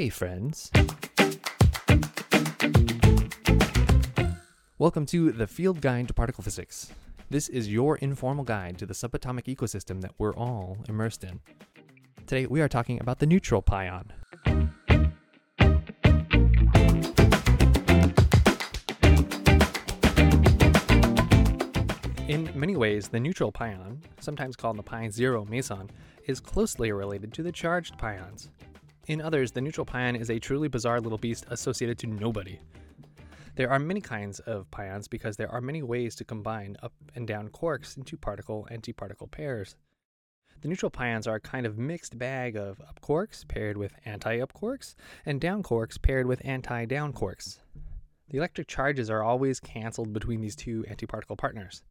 Hey, friends. Welcome to the Field Guide to Particle Physics. This is your informal guide to the subatomic ecosystem that we're all immersed in. Today, we are talking about the neutral pion. In many ways, the neutral pion, sometimes called the pi zero meson, is closely related to the charged pions. In others, the neutral pion is a truly bizarre little beast associated to nobody. There are many kinds of pions because there are many ways to combine up and down quarks into particle antiparticle pairs. The neutral pions are a kind of mixed bag of up quarks paired with anti up quarks and down quarks paired with anti down quarks. The electric charges are always cancelled between these two antiparticle partners.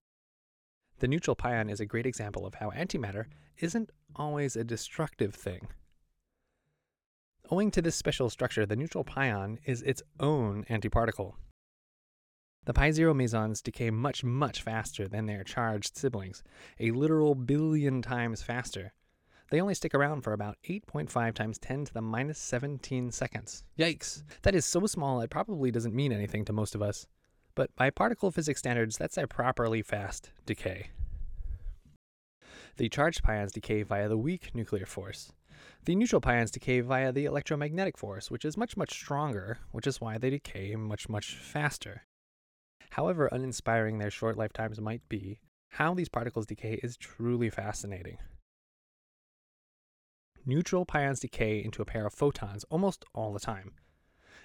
The neutral pion is a great example of how antimatter isn't always a destructive thing. Owing to this special structure, the neutral pion is its own antiparticle. The pi zero mesons decay much, much faster than their charged siblings, a literal billion times faster. They only stick around for about 8.5 times 10 to the minus 17 seconds. Yikes! That is so small it probably doesn't mean anything to most of us but by particle physics standards, that's a properly fast decay. The charged pions decay via the weak nuclear force. The neutral pions decay via the electromagnetic force, which is much, much stronger, which is why they decay much, much faster. However uninspiring their short lifetimes might be, how these particles decay is truly fascinating. Neutral pions decay into a pair of photons almost all the time.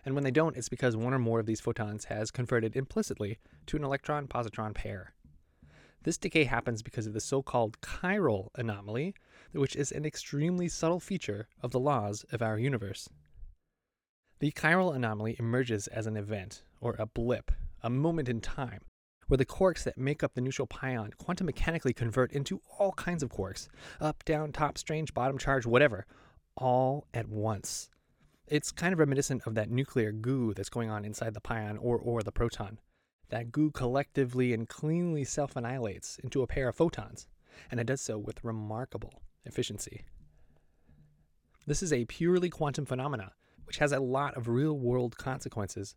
And when they don't, it's because one or more of these photons has converted implicitly to an electron positron pair. This decay happens because of the so called chiral anomaly, which is an extremely subtle feature of the laws of our universe. The chiral anomaly emerges as an event, or a blip, a moment in time, where the quarks that make up the neutral pion quantum mechanically convert into all kinds of quarks up, down, top, strange, bottom charm, whatever all at once. It's kind of reminiscent of that nuclear goo that's going on inside the pion or, or the proton. That goo collectively and cleanly self annihilates into a pair of photons, and it does so with remarkable efficiency. This is a purely quantum phenomena, which has a lot of real world consequences.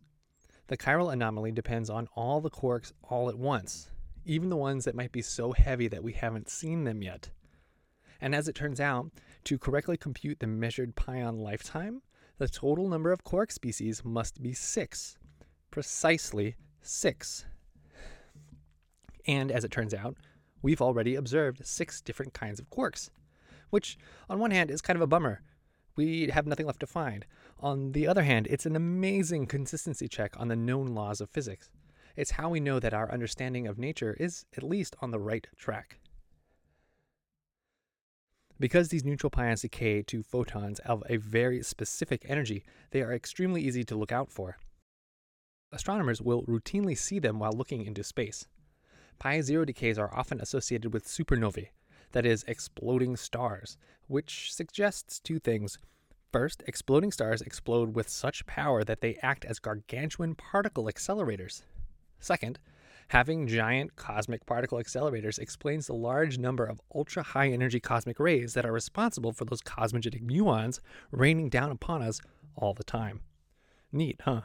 The chiral anomaly depends on all the quarks all at once, even the ones that might be so heavy that we haven't seen them yet. And as it turns out, to correctly compute the measured pion lifetime, the total number of quark species must be six. Precisely six. And as it turns out, we've already observed six different kinds of quarks, which, on one hand, is kind of a bummer. We have nothing left to find. On the other hand, it's an amazing consistency check on the known laws of physics. It's how we know that our understanding of nature is at least on the right track. Because these neutral pions decay to photons of a very specific energy, they are extremely easy to look out for. Astronomers will routinely see them while looking into space. Pi zero decays are often associated with supernovae, that is, exploding stars, which suggests two things. First, exploding stars explode with such power that they act as gargantuan particle accelerators. Second, Having giant cosmic particle accelerators explains the large number of ultra high energy cosmic rays that are responsible for those cosmogenic muons raining down upon us all the time. Neat, huh?